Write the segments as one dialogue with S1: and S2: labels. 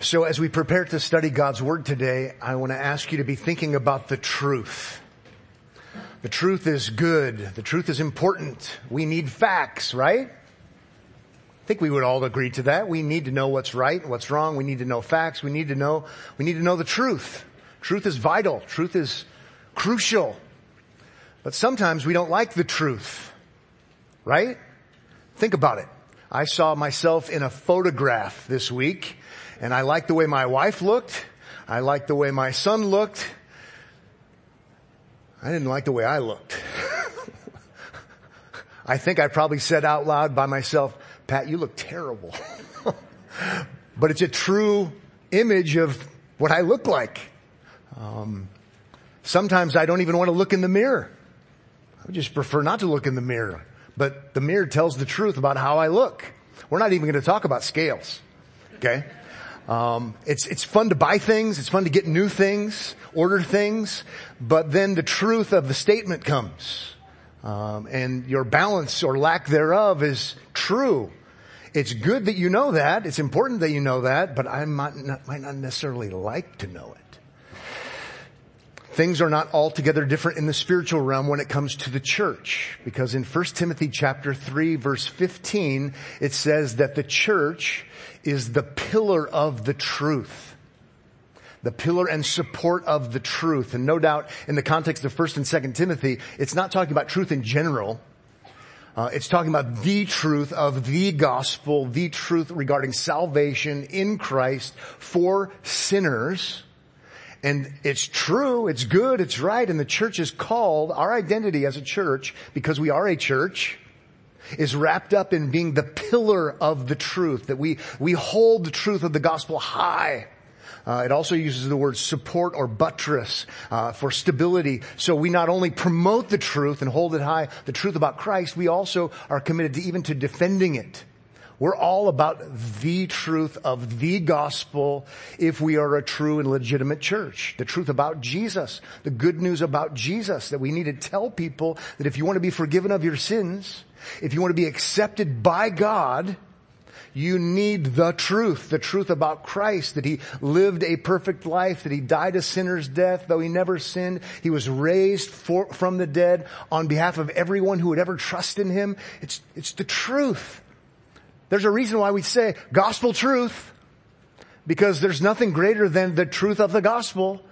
S1: So as we prepare to study God's Word today, I want to ask you to be thinking about the truth. The truth is good. The truth is important. We need facts, right? I think we would all agree to that. We need to know what's right and what's wrong. We need to know facts. We need to know, we need to know the truth. Truth is vital. Truth is crucial. But sometimes we don't like the truth, right? Think about it. I saw myself in a photograph this week and I liked the way my wife looked. I liked the way my son looked. I didn't like the way I looked. I think I probably said out loud by myself, Pat, you look terrible. but it's a true image of what I look like. Um, sometimes I don't even want to look in the mirror. I just prefer not to look in the mirror. But the mirror tells the truth about how I look. We're not even going to talk about scales. Okay? Um, it's it's fun to buy things. It's fun to get new things, order things, but then the truth of the statement comes, um, and your balance or lack thereof is true. It's good that you know that. It's important that you know that, but I might not, might not necessarily like to know it. Things are not altogether different in the spiritual realm when it comes to the church, because in 1 Timothy chapter 3 verse 15, it says that the church is the pillar of the truth. The pillar and support of the truth. And no doubt in the context of 1st and 2nd Timothy, it's not talking about truth in general. Uh, it's talking about the truth of the gospel, the truth regarding salvation in Christ for sinners. And it's true, it's good, it's right, and the church is called, our identity as a church, because we are a church, is wrapped up in being the pillar of the truth, that we, we hold the truth of the gospel high. Uh, it also uses the word support or buttress uh, for stability. So we not only promote the truth and hold it high, the truth about Christ, we also are committed to even to defending it. We're all about the truth of the gospel if we are a true and legitimate church. The truth about Jesus. The good news about Jesus that we need to tell people that if you want to be forgiven of your sins, if you want to be accepted by God, you need the truth, the truth about Christ, that He lived a perfect life, that He died a sinner's death, though He never sinned. He was raised for, from the dead on behalf of everyone who would ever trust in Him. It's, it's the truth. There's a reason why we say gospel truth, because there's nothing greater than the truth of the gospel.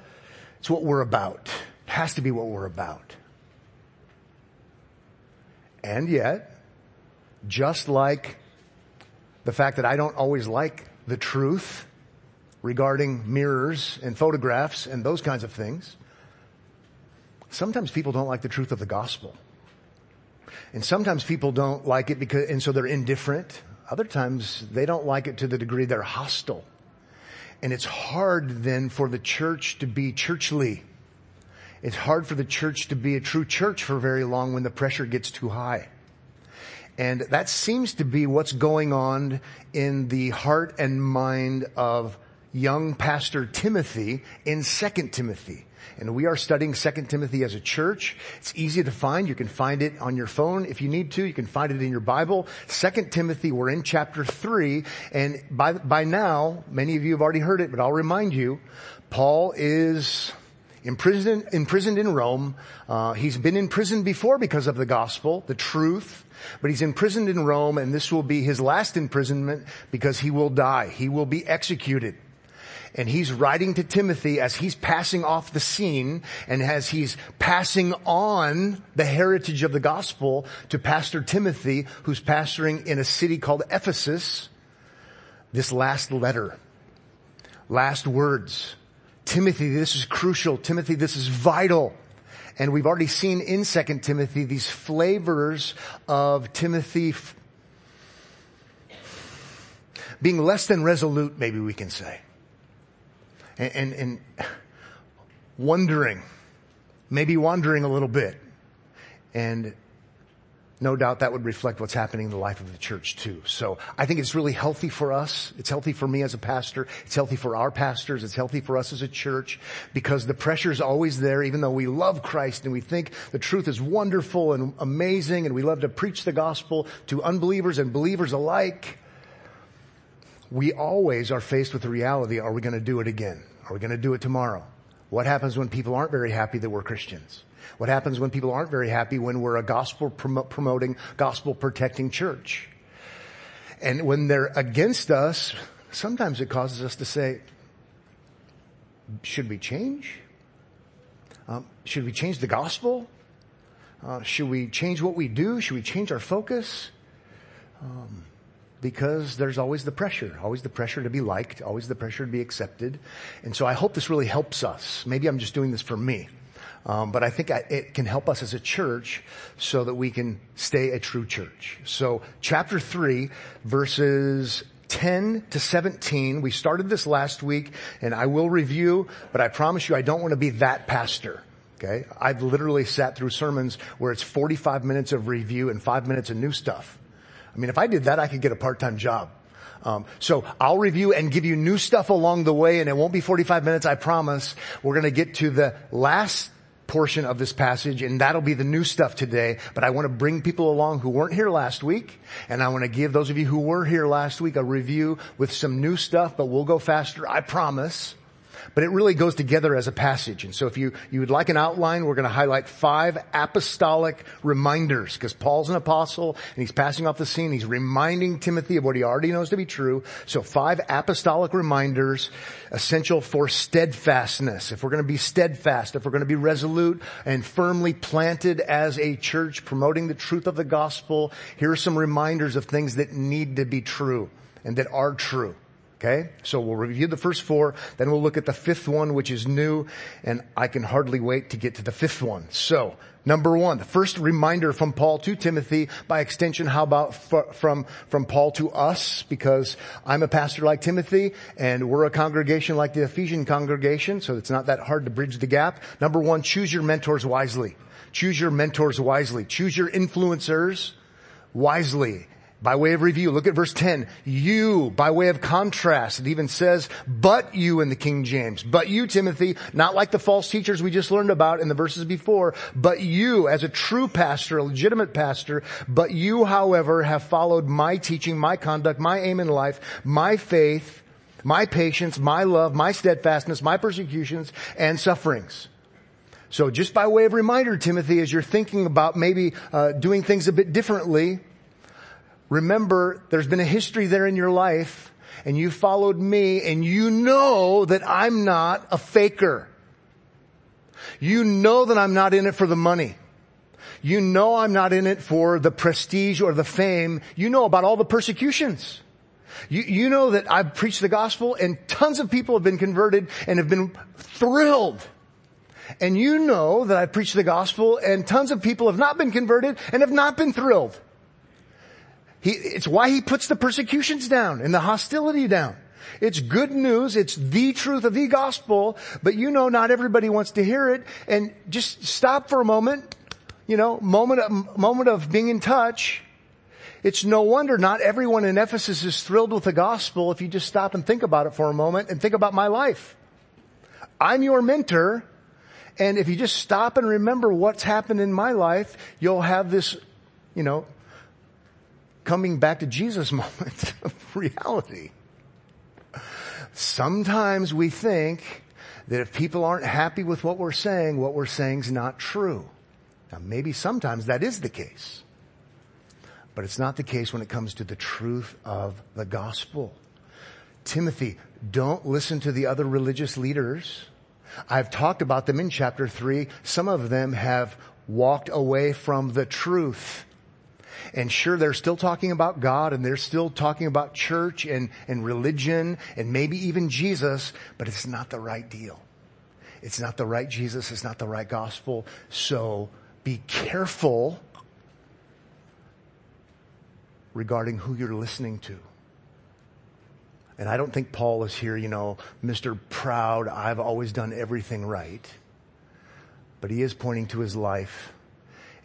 S1: It's what we're about. It has to be what we're about. And yet, just like the fact that I don't always like the truth regarding mirrors and photographs and those kinds of things, sometimes people don't like the truth of the gospel. And sometimes people don't like it because, and so they're indifferent. Other times they don't like it to the degree they're hostile. And it's hard then for the church to be churchly it's hard for the church to be a true church for very long when the pressure gets too high. And that seems to be what's going on in the heart and mind of young pastor Timothy in 2 Timothy. And we are studying 2 Timothy as a church. It's easy to find. You can find it on your phone if you need to. You can find it in your Bible. 2 Timothy, we're in chapter 3. And by, by now, many of you have already heard it, but I'll remind you, Paul is imprisoned, imprisoned in Rome. Uh, he's been in prison before because of the gospel, the truth, but he's imprisoned in Rome and this will be his last imprisonment because he will die. He will be executed. And he's writing to Timothy as he's passing off the scene and as he's passing on the heritage of the gospel to Pastor Timothy, who's pastoring in a city called Ephesus, this last letter, last words, Timothy, this is crucial. Timothy, this is vital. And we've already seen in 2 Timothy these flavors of Timothy being less than resolute, maybe we can say. And, and, and wondering, maybe wandering a little bit. And no doubt that would reflect what's happening in the life of the church too. So I think it's really healthy for us. It's healthy for me as a pastor. It's healthy for our pastors. It's healthy for us as a church because the pressure is always there even though we love Christ and we think the truth is wonderful and amazing and we love to preach the gospel to unbelievers and believers alike. We always are faced with the reality, are we going to do it again? Are we going to do it tomorrow? What happens when people aren't very happy that we're Christians? What happens when people aren't very happy when we're a gospel prom- promoting, gospel protecting church? And when they're against us, sometimes it causes us to say, should we change? Um, should we change the gospel? Uh, should we change what we do? Should we change our focus? Um, because there's always the pressure, always the pressure to be liked, always the pressure to be accepted. And so I hope this really helps us. Maybe I'm just doing this for me. Um, but I think I, it can help us as a church so that we can stay a true church. So chapter three, verses 10 to 17. We started this last week and I will review, but I promise you I don't want to be that pastor. Okay. I've literally sat through sermons where it's 45 minutes of review and five minutes of new stuff. I mean, if I did that, I could get a part-time job. Um, so I'll review and give you new stuff along the way, and it won't be 45 minutes, I promise. We're going to get to the last portion of this passage and that'll be the new stuff today. But I want to bring people along who weren't here last week and I want to give those of you who were here last week a review with some new stuff, but we'll go faster. I promise but it really goes together as a passage. And so if you, you would like an outline, we're going to highlight five apostolic reminders because Paul's an apostle and he's passing off the scene. He's reminding Timothy of what he already knows to be true. So five apostolic reminders essential for steadfastness. If we're going to be steadfast, if we're going to be resolute and firmly planted as a church promoting the truth of the gospel, here are some reminders of things that need to be true and that are true. Okay? So we'll review the first four, then we'll look at the fifth one, which is new, and I can hardly wait to get to the fifth one. So, number one, the first reminder from Paul to Timothy, by extension, how about from, from Paul to us? Because I'm a pastor like Timothy, and we're a congregation like the Ephesian congregation, so it's not that hard to bridge the gap. Number one, choose your mentors wisely. Choose your mentors wisely. Choose your influencers wisely. By way of review, look at verse 10. You, by way of contrast, it even says, but you in the King James. But you, Timothy, not like the false teachers we just learned about in the verses before, but you as a true pastor, a legitimate pastor, but you, however, have followed my teaching, my conduct, my aim in life, my faith, my patience, my love, my steadfastness, my persecutions and sufferings. So just by way of reminder, Timothy, as you're thinking about maybe uh, doing things a bit differently, remember there's been a history there in your life and you followed me and you know that I'm not a faker. You know that I'm not in it for the money. You know I'm not in it for the prestige or the fame. You know about all the persecutions. You, you know that I've preached the gospel and tons of people have been converted and have been thrilled. And you know that I've preached the gospel and tons of people have not been converted and have not been thrilled. He, it's why he puts the persecutions down and the hostility down. It's good news. It's the truth of the gospel, but you know not everybody wants to hear it and just stop for a moment, you know, moment moment of being in touch. It's no wonder not everyone in Ephesus is thrilled with the gospel if you just stop and think about it for a moment and think about my life. I'm your mentor and if you just stop and remember what's happened in my life, you'll have this, you know, coming back to Jesus moment of reality. Sometimes we think that if people aren't happy with what we're saying, what we're saying is not true. Now maybe sometimes that is the case. But it's not the case when it comes to the truth of the gospel. Timothy, don't listen to the other religious leaders. I've talked about them in chapter three. Some of them have walked away from the truth. And sure, they're still talking about God and they're still talking about church and, and religion and maybe even Jesus, but it's not the right deal. It's not the right Jesus. It's not the right gospel. So be careful regarding who you're listening to. And I don't think Paul is here, you know, Mr. Proud, I've always done everything right. But he is pointing to his life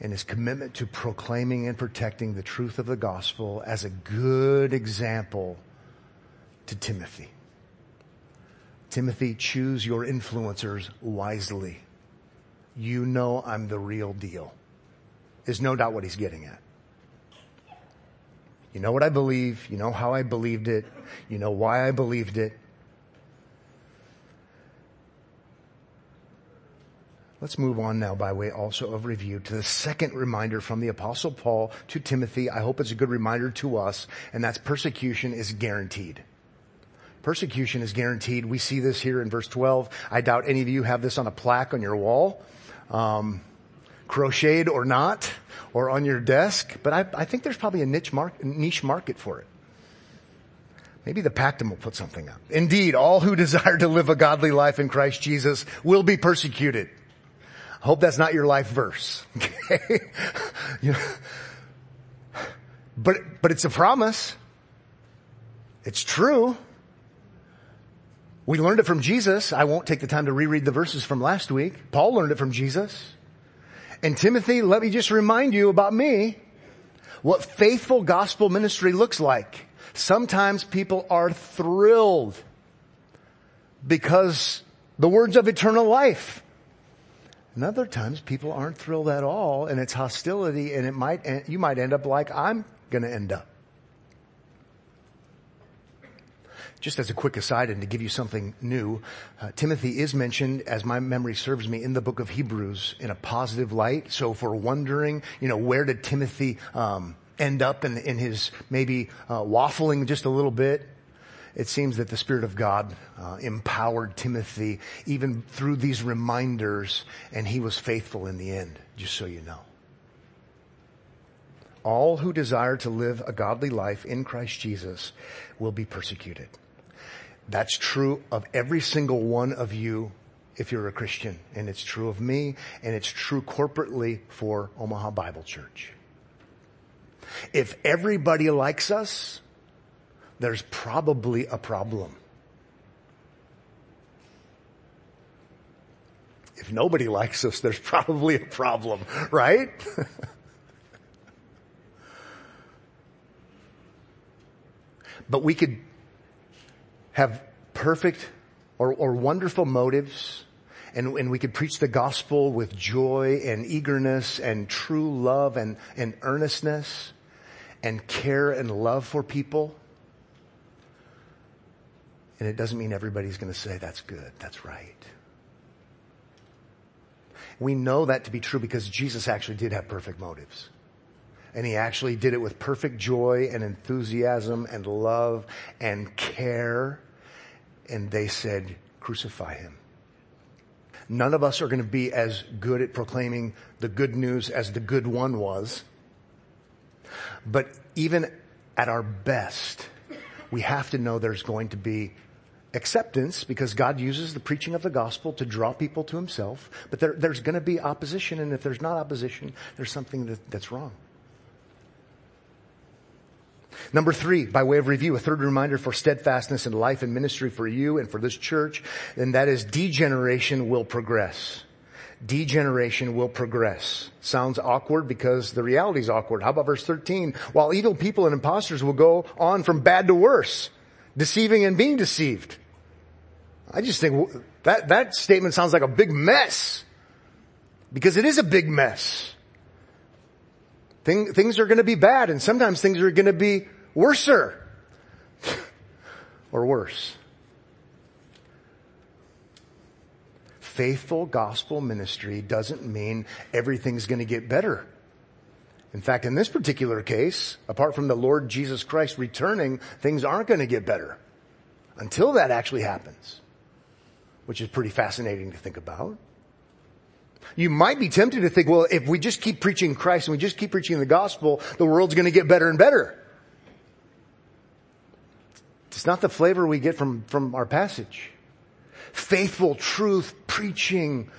S1: and his commitment to proclaiming and protecting the truth of the gospel as a good example to Timothy. Timothy, choose your influencers wisely. You know I'm the real deal. Is no doubt what he's getting at. You know what I believe. You know how I believed it. You know why I believed it. Let's move on now by way also of review to the second reminder from the apostle Paul to Timothy. I hope it's a good reminder to us, and that's persecution is guaranteed. Persecution is guaranteed. We see this here in verse 12. I doubt any of you have this on a plaque on your wall, um, crocheted or not, or on your desk, but I, I think there's probably a niche, mark, niche market for it. Maybe the Pactum will put something up. Indeed, all who desire to live a godly life in Christ Jesus will be persecuted. I hope that's not your life verse. Okay? but, but it's a promise. It's true. We learned it from Jesus. I won't take the time to reread the verses from last week. Paul learned it from Jesus. And Timothy, let me just remind you about me, what faithful gospel ministry looks like. Sometimes people are thrilled because the words of eternal life. And other times people aren't thrilled at all and it's hostility and it might, you might end up like I'm gonna end up. just as a quick aside and to give you something new, uh, Timothy is mentioned, as my memory serves me, in the book of Hebrews in a positive light. So if we're wondering, you know, where did Timothy um, end up in, in his maybe uh, waffling just a little bit? It seems that the Spirit of God uh, empowered Timothy even through these reminders, and he was faithful in the end, just so you know. All who desire to live a godly life in Christ Jesus will be persecuted. That's true of every single one of you if you're a Christian. And it's true of me, and it's true corporately for Omaha Bible Church. If everybody likes us, there's probably a problem. If nobody likes us, there's probably a problem, right? but we could have perfect or, or wonderful motives and, and we could preach the gospel with joy and eagerness and true love and, and earnestness and care and love for people. And it doesn't mean everybody's going to say, that's good, that's right. We know that to be true because Jesus actually did have perfect motives. And he actually did it with perfect joy and enthusiasm and love and care. And they said, crucify him. None of us are going to be as good at proclaiming the good news as the good one was. But even at our best, we have to know there's going to be acceptance because God uses the preaching of the gospel to draw people to himself. But there, there's going to be opposition. And if there's not opposition, there's something that, that's wrong. Number three, by way of review, a third reminder for steadfastness in life and ministry for you and for this church, and that is degeneration will progress. Degeneration will progress. Sounds awkward because the reality is awkward. How about verse 13? While evil people and impostors will go on from bad to worse, deceiving and being deceived. I just think that, that statement sounds like a big mess. Because it is a big mess. Thing, things are going to be bad and sometimes things are going to be worser or worse. Faithful gospel ministry doesn't mean everything's going to get better. In fact, in this particular case, apart from the Lord Jesus Christ returning, things aren't going to get better until that actually happens, which is pretty fascinating to think about. You might be tempted to think, well, if we just keep preaching Christ and we just keep preaching the gospel, the world's going to get better and better. It's not the flavor we get from, from our passage. Faithful truth preaching,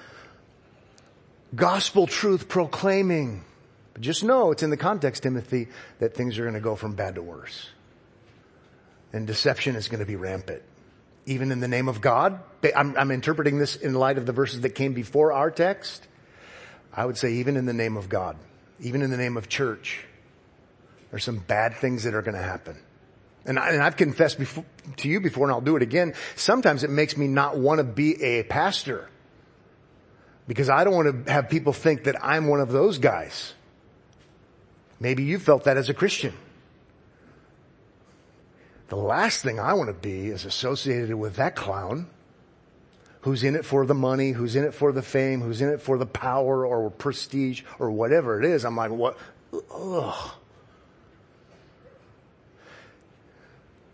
S1: gospel truth proclaiming. But just know it's in the context, Timothy, that things are going to go from bad to worse. And deception is going to be rampant even in the name of God. I'm, I'm, interpreting this in light of the verses that came before our text. I would say even in the name of God, even in the name of church, there's some bad things that are going to happen. And, I, have confessed before, to you before and I'll do it again. Sometimes it makes me not want to be a pastor because I don't want to have people think that I'm one of those guys. Maybe you felt that as a Christian. The last thing I want to be is associated with that clown who's in it for the money, who's in it for the fame, who's in it for the power or prestige or whatever it is. I'm like, what? Ugh.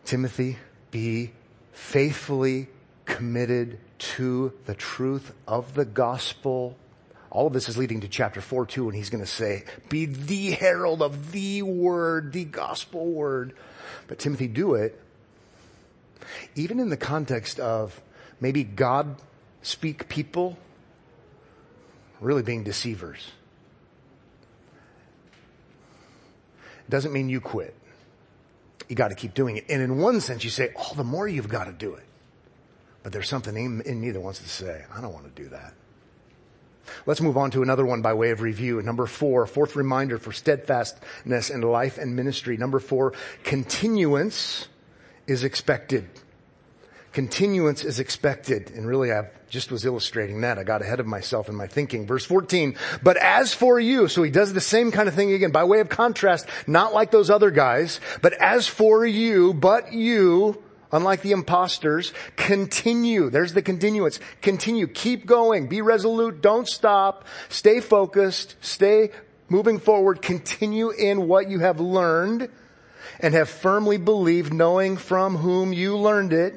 S1: Timothy, be faithfully committed to the truth of the gospel. All of this is leading to chapter 4 too, and he's going to say, be the herald of the word, the gospel word. But Timothy, do it even in the context of maybe God speak people really being deceivers. It doesn't mean you quit. You got to keep doing it. And in one sense, you say, all oh, the more you've got to do it. But there's something in, in me that wants to say, I don't want to do that. Let's move on to another one by way of review. Number four, fourth reminder for steadfastness in life and ministry. Number four, continuance is expected. Continuance is expected. And really I just was illustrating that. I got ahead of myself in my thinking. Verse 14, but as for you, so he does the same kind of thing again by way of contrast, not like those other guys, but as for you, but you, unlike the imposters, continue. There's the continuance. Continue. Keep going. Be resolute. Don't stop. Stay focused. Stay moving forward. Continue in what you have learned and have firmly believed knowing from whom you learned it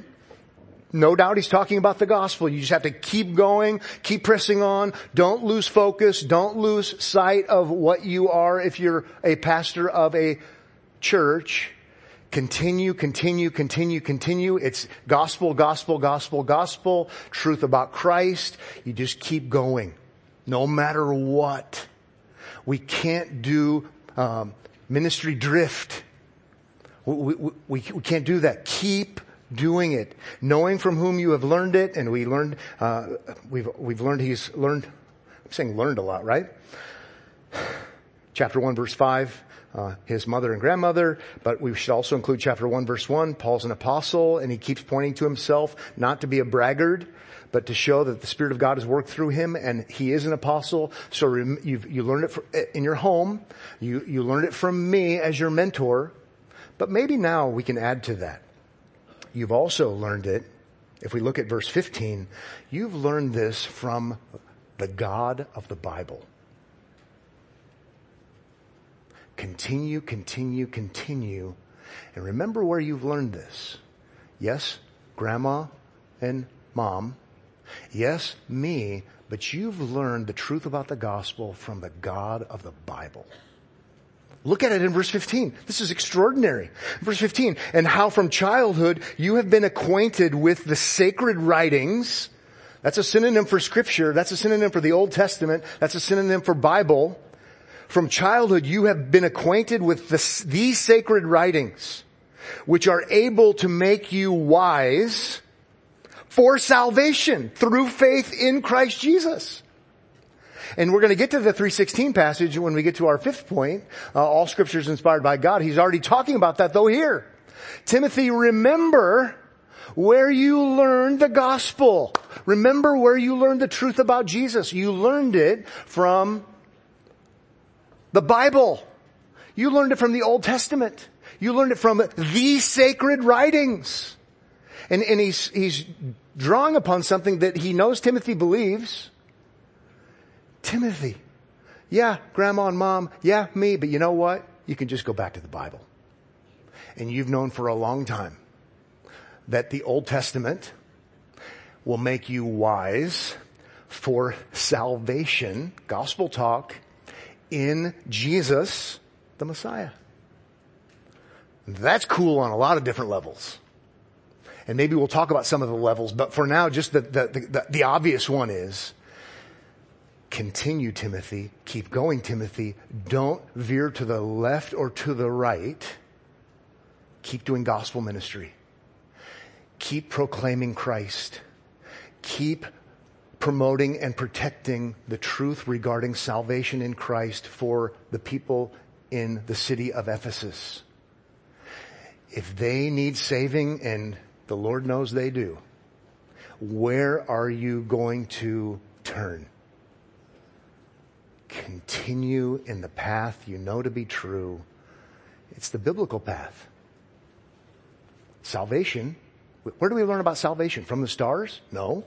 S1: no doubt he's talking about the gospel. You just have to keep going, keep pressing on. Don't lose focus. Don't lose sight of what you are if you're a pastor of a church. Continue, continue, continue, continue. It's gospel, gospel, gospel, gospel. Truth about Christ. You just keep going. No matter what. We can't do um, ministry drift. We, we, we, we can't do that. Keep doing it, knowing from whom you have learned it, and we learned, uh, we've, we've learned he's learned, I'm saying learned a lot, right? Chapter 1 verse 5, uh, his mother and grandmother, but we should also include chapter 1 verse 1, Paul's an apostle, and he keeps pointing to himself not to be a braggart, but to show that the Spirit of God has worked through him and he is an apostle. So you you learned it in your home. You, you learned it from me as your mentor. But maybe now we can add to that. You've also learned it, if we look at verse 15, you've learned this from the God of the Bible. Continue, continue, continue. And remember where you've learned this. Yes, grandma and mom. Yes, me, but you've learned the truth about the gospel from the God of the Bible. Look at it in verse 15. This is extraordinary. Verse 15, and how from childhood you have been acquainted with the sacred writings. That's a synonym for scripture. That's a synonym for the Old Testament. That's a synonym for Bible. From childhood you have been acquainted with the, these sacred writings, which are able to make you wise for salvation through faith in Christ Jesus. And we're going to get to the 316 passage when we get to our fifth point. Uh, all scripture is inspired by God. He's already talking about that though here. Timothy, remember where you learned the gospel. Remember where you learned the truth about Jesus. You learned it from the Bible. You learned it from the Old Testament. You learned it from the sacred writings. And, and he's, he's drawing upon something that he knows Timothy believes. Timothy. Yeah, grandma and mom. Yeah, me. But you know what? You can just go back to the Bible. And you've known for a long time that the Old Testament will make you wise for salvation, gospel talk, in Jesus, the Messiah. That's cool on a lot of different levels. And maybe we'll talk about some of the levels, but for now, just the, the, the, the obvious one is Continue, Timothy. Keep going, Timothy. Don't veer to the left or to the right. Keep doing gospel ministry. Keep proclaiming Christ. Keep promoting and protecting the truth regarding salvation in Christ for the people in the city of Ephesus. If they need saving, and the Lord knows they do, where are you going to turn? continue in the path you know to be true. It's the biblical path. salvation. Where do we learn about salvation? From the stars? No.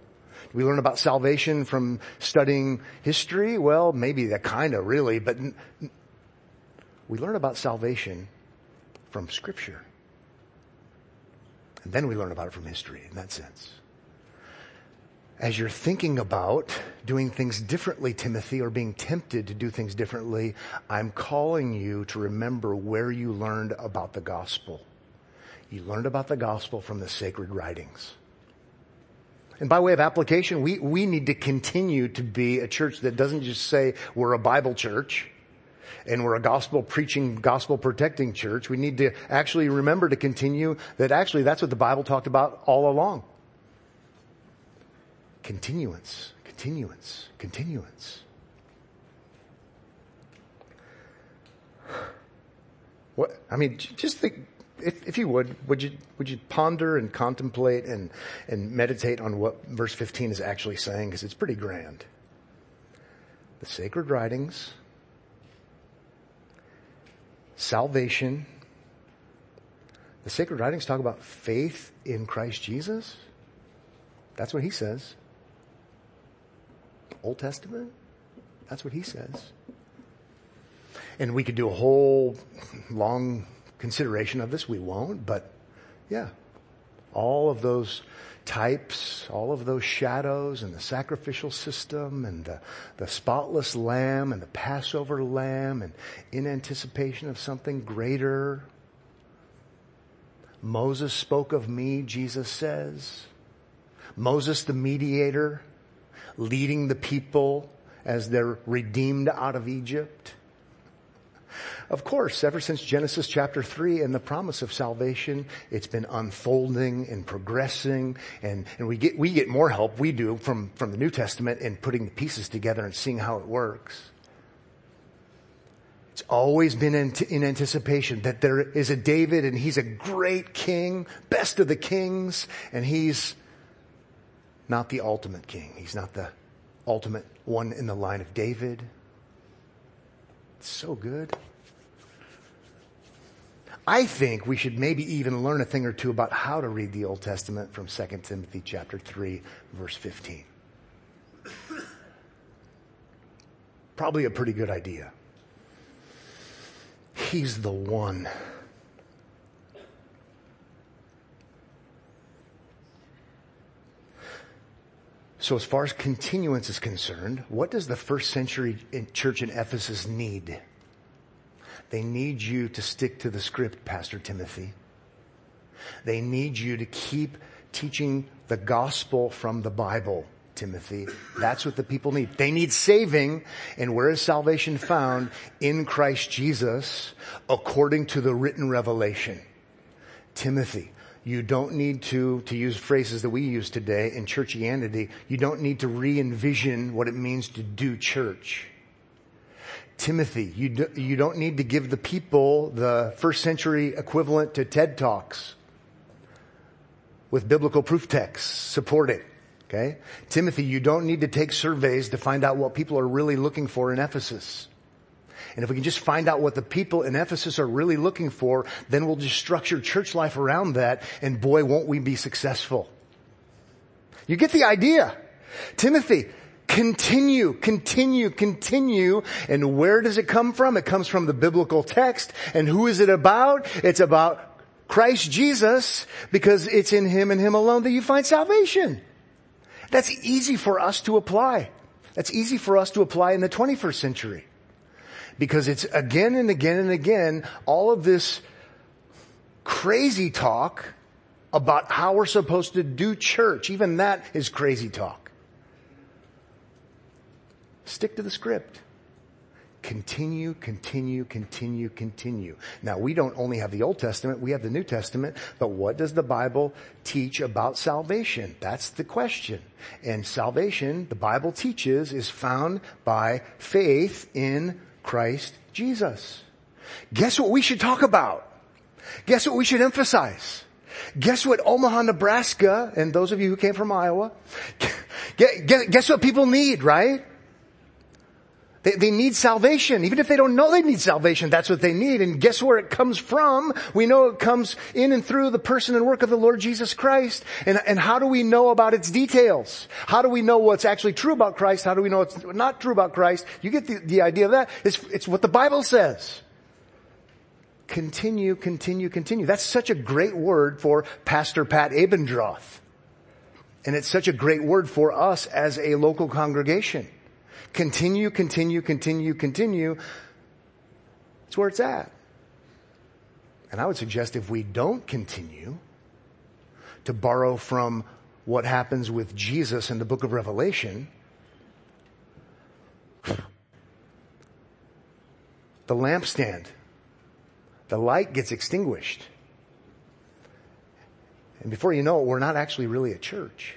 S1: Do we learn about salvation from studying history? Well, maybe that kind of really, but we learn about salvation from scripture. And then we learn about it from history in that sense. As you're thinking about doing things differently, Timothy, or being tempted to do things differently, I'm calling you to remember where you learned about the gospel. You learned about the gospel from the sacred writings. And by way of application, we, we need to continue to be a church that doesn't just say we're a Bible church and we're a gospel preaching, gospel protecting church. We need to actually remember to continue that actually that's what the Bible talked about all along. Continuance, continuance, continuance. What, I mean, just think, if, if you would, would you, would you ponder and contemplate and, and meditate on what verse 15 is actually saying? Because it's pretty grand. The sacred writings, salvation. The sacred writings talk about faith in Christ Jesus. That's what he says. Old Testament, that's what he says. And we could do a whole long consideration of this. We won't, but yeah, all of those types, all of those shadows and the sacrificial system and the, the spotless lamb and the Passover lamb and in anticipation of something greater. Moses spoke of me, Jesus says. Moses the mediator leading the people as they're redeemed out of Egypt. Of course, ever since Genesis chapter 3 and the promise of salvation, it's been unfolding and progressing and, and we get, we get more help, we do, from, from the New Testament in putting the pieces together and seeing how it works. It's always been in, in, anticipation that there is a David and he's a great king, best of the kings, and he's not the ultimate king. He's not the ultimate one in the line of David. It's so good. I think we should maybe even learn a thing or two about how to read the Old Testament from 2 Timothy chapter 3 verse 15. Probably a pretty good idea. He's the one. So as far as continuance is concerned, what does the first century church in Ephesus need? They need you to stick to the script, Pastor Timothy. They need you to keep teaching the gospel from the Bible, Timothy. That's what the people need. They need saving, and where is salvation found? In Christ Jesus, according to the written revelation. Timothy, you don't need to, to use phrases that we use today in churchianity, you don't need to re-envision what it means to do church. Timothy, you, do, you don't need to give the people the first century equivalent to TED Talks with biblical proof texts. supporting. Okay? Timothy, you don't need to take surveys to find out what people are really looking for in Ephesus. And if we can just find out what the people in Ephesus are really looking for, then we'll just structure church life around that and boy, won't we be successful. You get the idea. Timothy, Continue, continue, continue. And where does it come from? It comes from the biblical text. And who is it about? It's about Christ Jesus because it's in Him and Him alone that you find salvation. That's easy for us to apply. That's easy for us to apply in the 21st century. Because it's again and again and again all of this crazy talk about how we're supposed to do church. Even that is crazy talk. Stick to the script. Continue, continue, continue, continue. Now we don't only have the Old Testament, we have the New Testament, but what does the Bible teach about salvation? That's the question. And salvation, the Bible teaches, is found by faith in Christ Jesus. Guess what we should talk about? Guess what we should emphasize? Guess what Omaha, Nebraska, and those of you who came from Iowa, guess what people need, right? They, they need salvation. Even if they don't know they need salvation, that's what they need. And guess where it comes from? We know it comes in and through the person and work of the Lord Jesus Christ. And, and how do we know about its details? How do we know what's actually true about Christ? How do we know it's not true about Christ? You get the, the idea of that. It's, it's what the Bible says. Continue, continue, continue. That's such a great word for Pastor Pat Abendroth. And it's such a great word for us as a local congregation. Continue, continue, continue, continue. It's where it's at. And I would suggest if we don't continue to borrow from what happens with Jesus in the book of Revelation, the lampstand, the light gets extinguished. And before you know it, we're not actually really a church.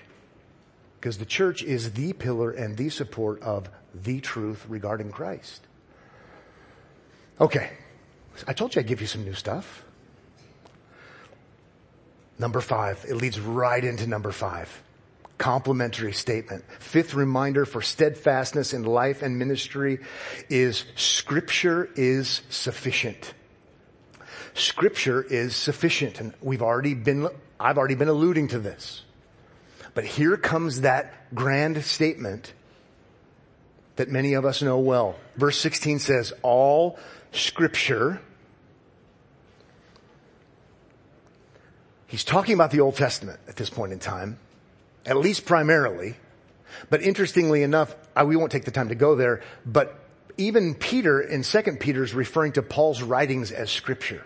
S1: Because the church is the pillar and the support of the truth regarding Christ. Okay. I told you I'd give you some new stuff. Number five. It leads right into number five. Complementary statement. Fifth reminder for steadfastness in life and ministry is scripture is sufficient. Scripture is sufficient. And we've already been, I've already been alluding to this. But here comes that grand statement that many of us know well. Verse 16 says, all scripture, he's talking about the Old Testament at this point in time, at least primarily. But interestingly enough, I, we won't take the time to go there, but even Peter in 2 Peter is referring to Paul's writings as scripture.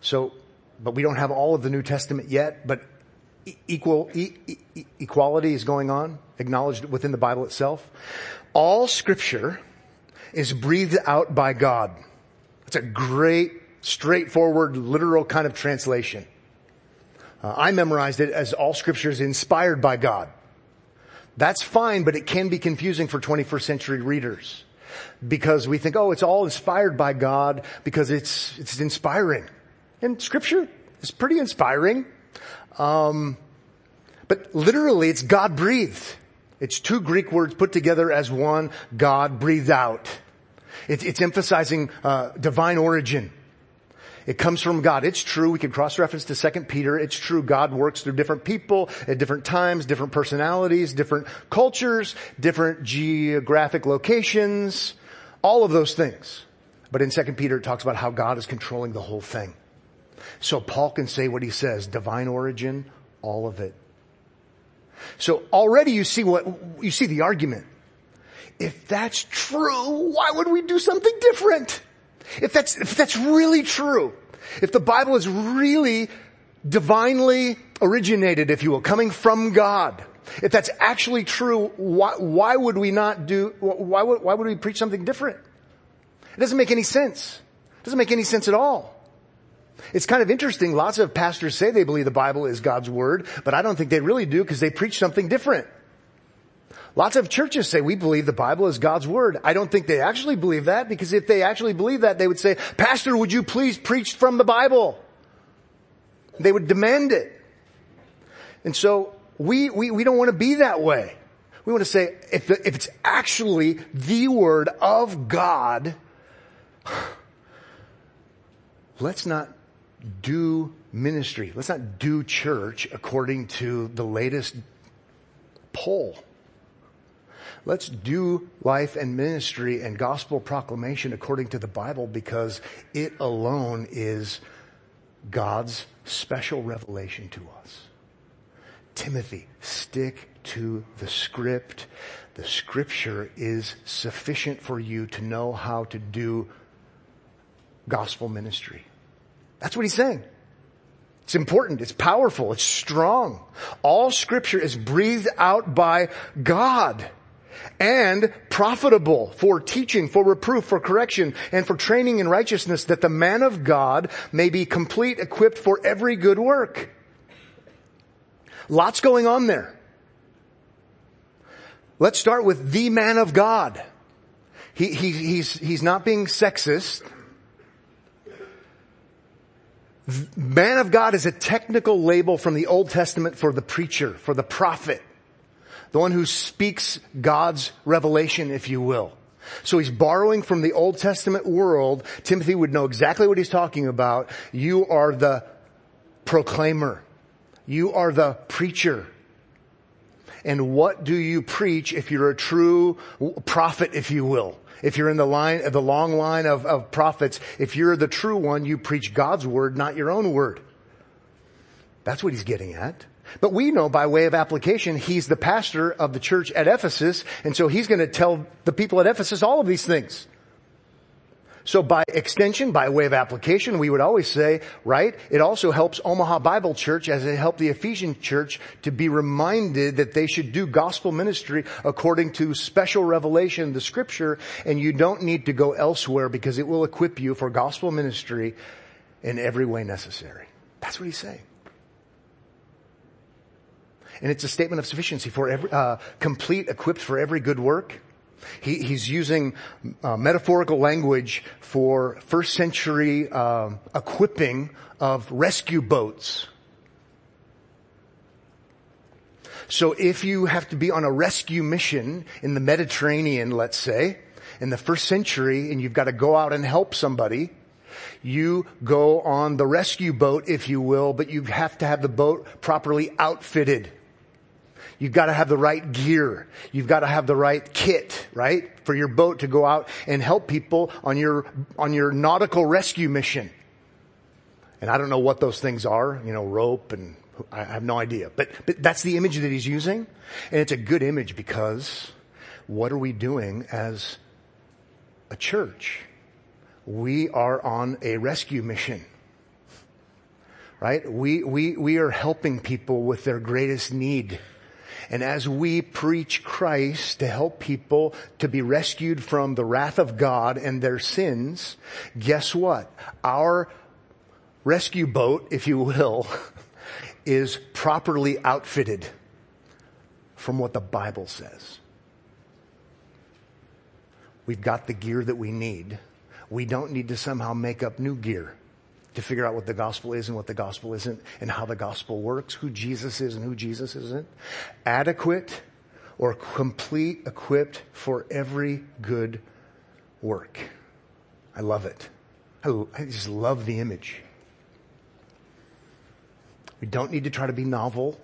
S1: So, but we don't have all of the New Testament yet, but equal, e- e- equality is going on, acknowledged within the Bible itself. All scripture is breathed out by God. That's a great, straightforward, literal kind of translation. Uh, I memorized it as all scripture is inspired by God. That's fine, but it can be confusing for 21st century readers because we think, oh, it's all inspired by God because it's, it's inspiring. And scripture is pretty inspiring. Um, but literally it's God breathed. It's two Greek words put together as one, God breathed out. It's, it's emphasizing uh, divine origin. It comes from God. It's true. We can cross-reference to 2 Peter. It's true. God works through different people at different times, different personalities, different cultures, different geographic locations, all of those things. But in 2 Peter, it talks about how God is controlling the whole thing. So Paul can say what he says, divine origin, all of it. So already you see what, you see the argument. If that's true, why would we do something different? If that's, if that's really true, if the Bible is really divinely originated, if you will, coming from God, if that's actually true, why, why would we not do, why would, why would we preach something different? It doesn't make any sense. It doesn't make any sense at all. It's kind of interesting. Lots of pastors say they believe the Bible is God's Word, but I don't think they really do because they preach something different. Lots of churches say we believe the Bible is God's Word. I don't think they actually believe that because if they actually believe that, they would say, Pastor, would you please preach from the Bible? They would demand it. And so we, we, we don't want to be that way. We want to say, if, the, if it's actually the Word of God, let's not do ministry. Let's not do church according to the latest poll. Let's do life and ministry and gospel proclamation according to the Bible because it alone is God's special revelation to us. Timothy, stick to the script. The scripture is sufficient for you to know how to do gospel ministry. That's what he's saying. It's important. It's powerful. It's strong. All scripture is breathed out by God and profitable for teaching, for reproof, for correction, and for training in righteousness that the man of God may be complete, equipped for every good work. Lots going on there. Let's start with the man of God. He, he, he's, he's not being sexist. Man of God is a technical label from the Old Testament for the preacher, for the prophet. The one who speaks God's revelation, if you will. So he's borrowing from the Old Testament world. Timothy would know exactly what he's talking about. You are the proclaimer. You are the preacher. And what do you preach if you're a true prophet, if you will? If you're in the line, the long line of, of prophets, if you're the true one, you preach God's word, not your own word. That's what he's getting at. But we know by way of application, he's the pastor of the church at Ephesus, and so he's to tell the people at Ephesus all of these things. So by extension, by way of application, we would always say, right, it also helps Omaha Bible Church as it helped the Ephesian church to be reminded that they should do gospel ministry according to special revelation, the scripture, and you don't need to go elsewhere because it will equip you for gospel ministry in every way necessary. That's what he's saying. And it's a statement of sufficiency for every, uh, complete, equipped for every good work. He, he's using uh, metaphorical language for first century uh, equipping of rescue boats. So if you have to be on a rescue mission in the Mediterranean, let's say, in the first century, and you've got to go out and help somebody, you go on the rescue boat, if you will, but you have to have the boat properly outfitted. You've got to have the right gear. You've got to have the right kit, right? For your boat to go out and help people on your, on your nautical rescue mission. And I don't know what those things are, you know, rope and I have no idea. But, but that's the image that he's using. And it's a good image because what are we doing as a church? We are on a rescue mission right? We, we, we are helping people with their greatest need. And as we preach Christ to help people to be rescued from the wrath of God and their sins, guess what? Our rescue boat, if you will, is properly outfitted from what the Bible says. We've got the gear that we need. We don't need to somehow make up new gear to figure out what the gospel is and what the gospel isn't and how the gospel works, who Jesus is and who Jesus isn't. Adequate or complete equipped for every good work. I love it. I, just love the image. We don't need to try to be novel.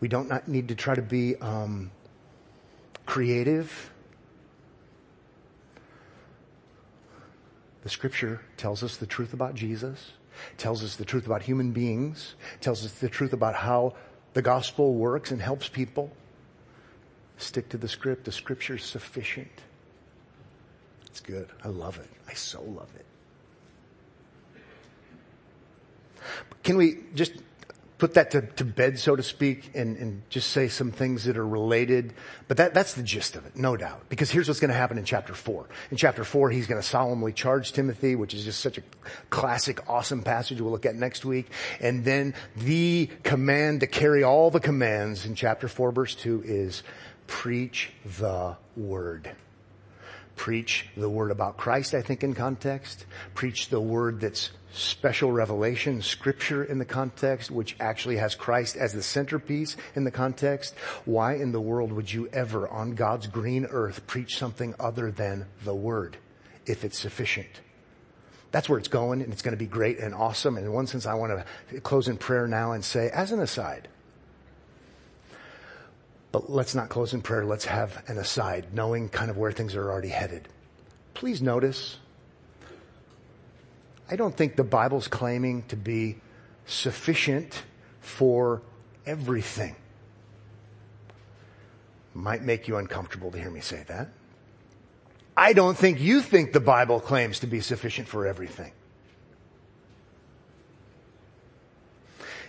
S1: We don't need to try to be um, creative. The scripture tells us the truth about Jesus tells us the truth about human beings, tells us the truth about how the gospel works and helps people. Stick to the script. The scripture is sufficient. It's good. I love it. I so love it. Can we just put that to, to bed, so to speak, and, and just say some things that are related. But that, that's the gist of it, no doubt. Because here's what's going to happen in chapter four. In chapter four, he's going to solemnly charge Timothy, which is just such a classic, awesome passage we'll look at next week. And then the command to carry all the commands in chapter four, verse two is preach the word preach the word about Christ, I think, in context. Preach the word that's special revelation, scripture in the context, which actually has Christ as the centerpiece in the context. Why in the world would you ever on God's green earth preach something other than the word if it's sufficient? That's where it's going and it's going to be great and awesome. And in one sense, I want to close in prayer now and say, as an aside, but let's not close in prayer. Let's have an aside, knowing kind of where things are already headed. Please notice, I don't think the Bible's claiming to be sufficient for everything. Might make you uncomfortable to hear me say that. I don't think you think the Bible claims to be sufficient for everything.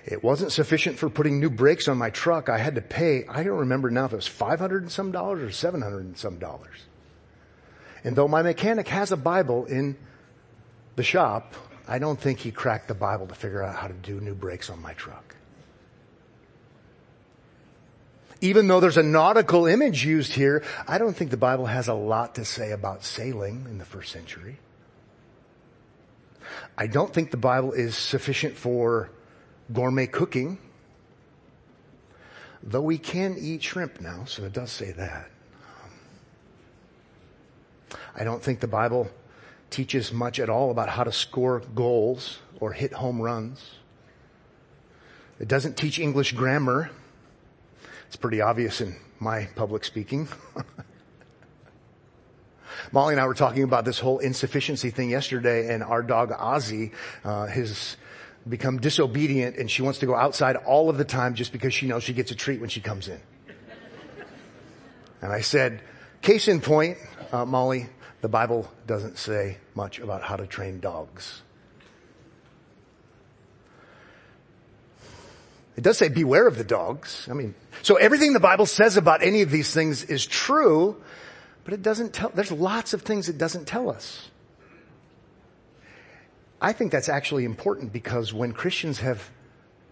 S1: It wasn't sufficient for putting new brakes on my truck. I had to pay, I don't remember now if it was 500 and some dollars or 700 and some dollars. And though my mechanic has a Bible in the shop, I don't think he cracked the Bible to figure out how to do new brakes on my truck. Even though there's a nautical image used here, I don't think the Bible has a lot to say about sailing in the first century. I don't think the Bible is sufficient for gourmet cooking. Though we can eat shrimp now, so it does say that. I don't think the Bible teaches much at all about how to score goals or hit home runs. It doesn't teach English grammar. It's pretty obvious in my public speaking. Molly and I were talking about this whole insufficiency thing yesterday, and our dog Ozzy uh, has become disobedient, and she wants to go outside all of the time just because she knows she gets a treat when she comes in. And I said, case in point, uh, Molly, the Bible doesn't say much about how to train dogs. It does say beware of the dogs. I mean, so everything the Bible says about any of these things is true, but it doesn't tell, there's lots of things it doesn't tell us. I think that's actually important because when Christians have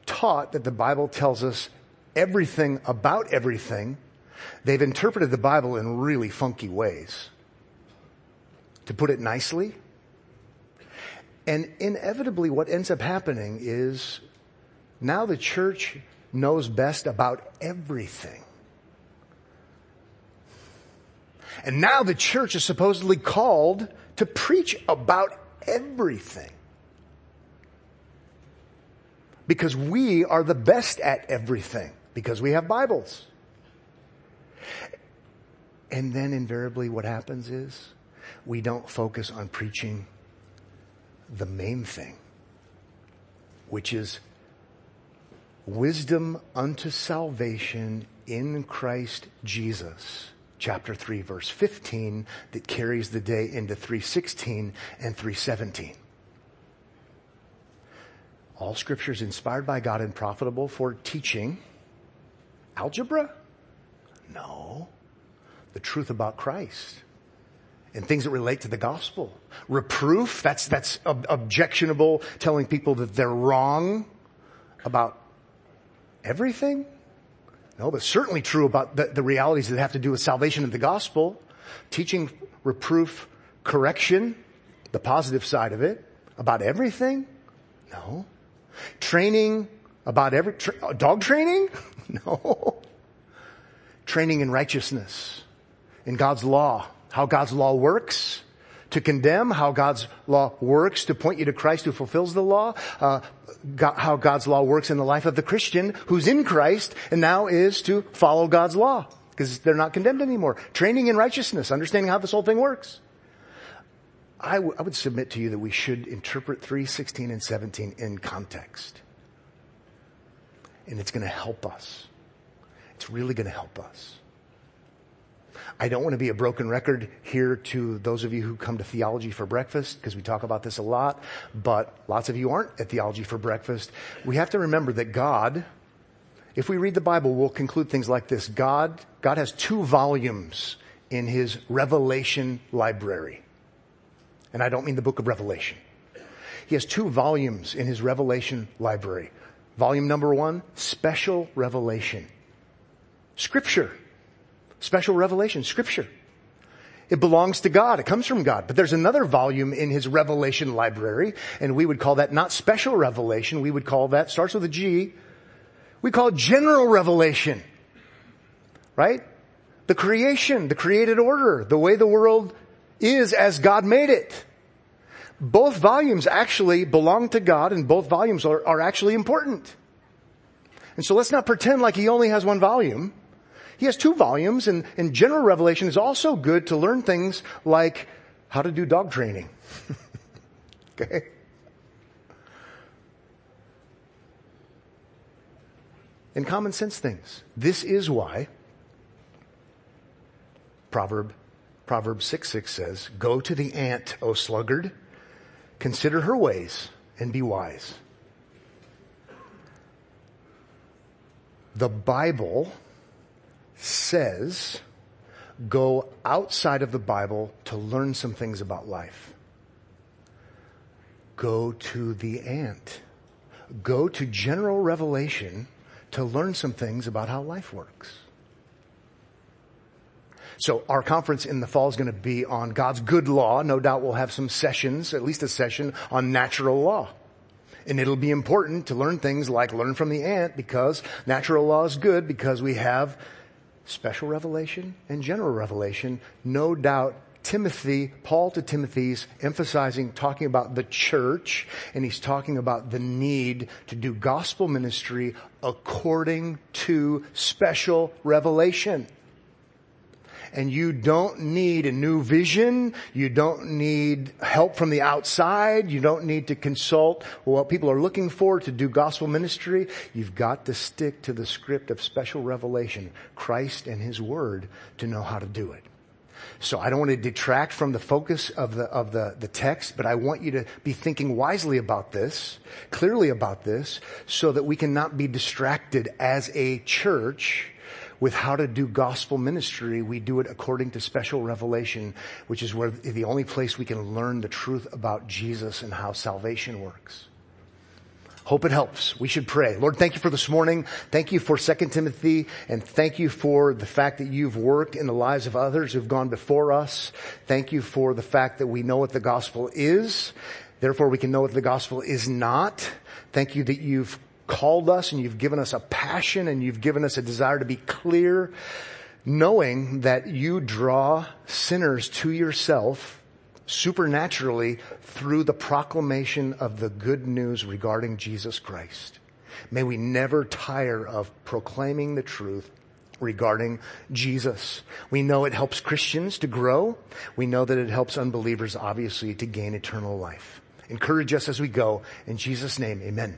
S1: taught that the Bible tells us everything about everything, they've interpreted the Bible in really funky ways. To put it nicely, and inevitably what ends up happening is now the church knows best about everything. And now the church is supposedly called to preach about everything. Because we are the best at everything. Because we have Bibles. And then invariably what happens is we don't focus on preaching the main thing, which is wisdom unto salvation in Christ Jesus. Chapter 3 verse 15 that carries the day into 316 and 317. All scripture is inspired by God and profitable for teaching. Algebra? No. The truth about Christ and things that relate to the gospel. Reproof, that's, that's ob- objectionable, telling people that they're wrong about everything? No, but certainly true about the, the realities that have to do with salvation and the gospel. Teaching, reproof, correction, the positive side of it, about everything? No. Training about every, tra- dog training? no. Training in righteousness, in God's law, how God's law works, to condemn, how God's law works to point you to Christ who fulfills the law, uh, God, how God's law works in the life of the Christian who's in Christ and now is to follow God's law because they're not condemned anymore. Training in righteousness, understanding how this whole thing works. I, w- I would submit to you that we should interpret 3, 16, and 17 in context. And it's going to help us. It's really going to help us. I don't want to be a broken record here to those of you who come to theology for breakfast because we talk about this a lot, but lots of you aren't at theology for breakfast. We have to remember that God, if we read the Bible, we'll conclude things like this. God, God has two volumes in his revelation library. And I don't mean the book of Revelation. He has two volumes in his revelation library. Volume number one, special revelation. Scripture. Special revelation, scripture. It belongs to God. It comes from God. But there's another volume in his revelation library, and we would call that not special revelation. We would call that, starts with a G. We call it general revelation. Right? The creation, the created order, the way the world is as God made it. Both volumes actually belong to God and both volumes are, are actually important. And so let's not pretend like he only has one volume. He has two volumes and, and general revelation is also good to learn things like how to do dog training. okay? And common sense things. This is why Proverb, Proverb 6 6 says, Go to the ant, O sluggard, consider her ways and be wise. The Bible says go outside of the Bible to learn some things about life. Go to the ant. Go to general revelation to learn some things about how life works. So our conference in the fall is going to be on God's good law. No doubt we'll have some sessions, at least a session on natural law. And it'll be important to learn things like learn from the ant because natural law is good because we have special revelation and general revelation. No doubt Timothy, Paul to Timothy's emphasizing, talking about the church, and he's talking about the need to do gospel ministry according to special revelation. And you don't need a new vision. You don't need help from the outside. You don't need to consult what people are looking for to do gospel ministry. You've got to stick to the script of special revelation, Christ and His Word, to know how to do it. So I don't want to detract from the focus of the, of the, the text, but I want you to be thinking wisely about this, clearly about this, so that we cannot be distracted as a church with how to do gospel ministry. We do it according to special revelation, which is where the only place we can learn the truth about Jesus and how salvation works. Hope it helps. We should pray. Lord, thank you for this morning. Thank you for 2 Timothy and thank you for the fact that you've worked in the lives of others who've gone before us. Thank you for the fact that we know what the gospel is. Therefore we can know what the gospel is not. Thank you that you've called us and you've given us a passion and you've given us a desire to be clear, knowing that you draw sinners to yourself supernaturally through the proclamation of the good news regarding Jesus Christ. May we never tire of proclaiming the truth regarding Jesus. We know it helps Christians to grow. We know that it helps unbelievers obviously to gain eternal life. Encourage us as we go. In Jesus' name, amen.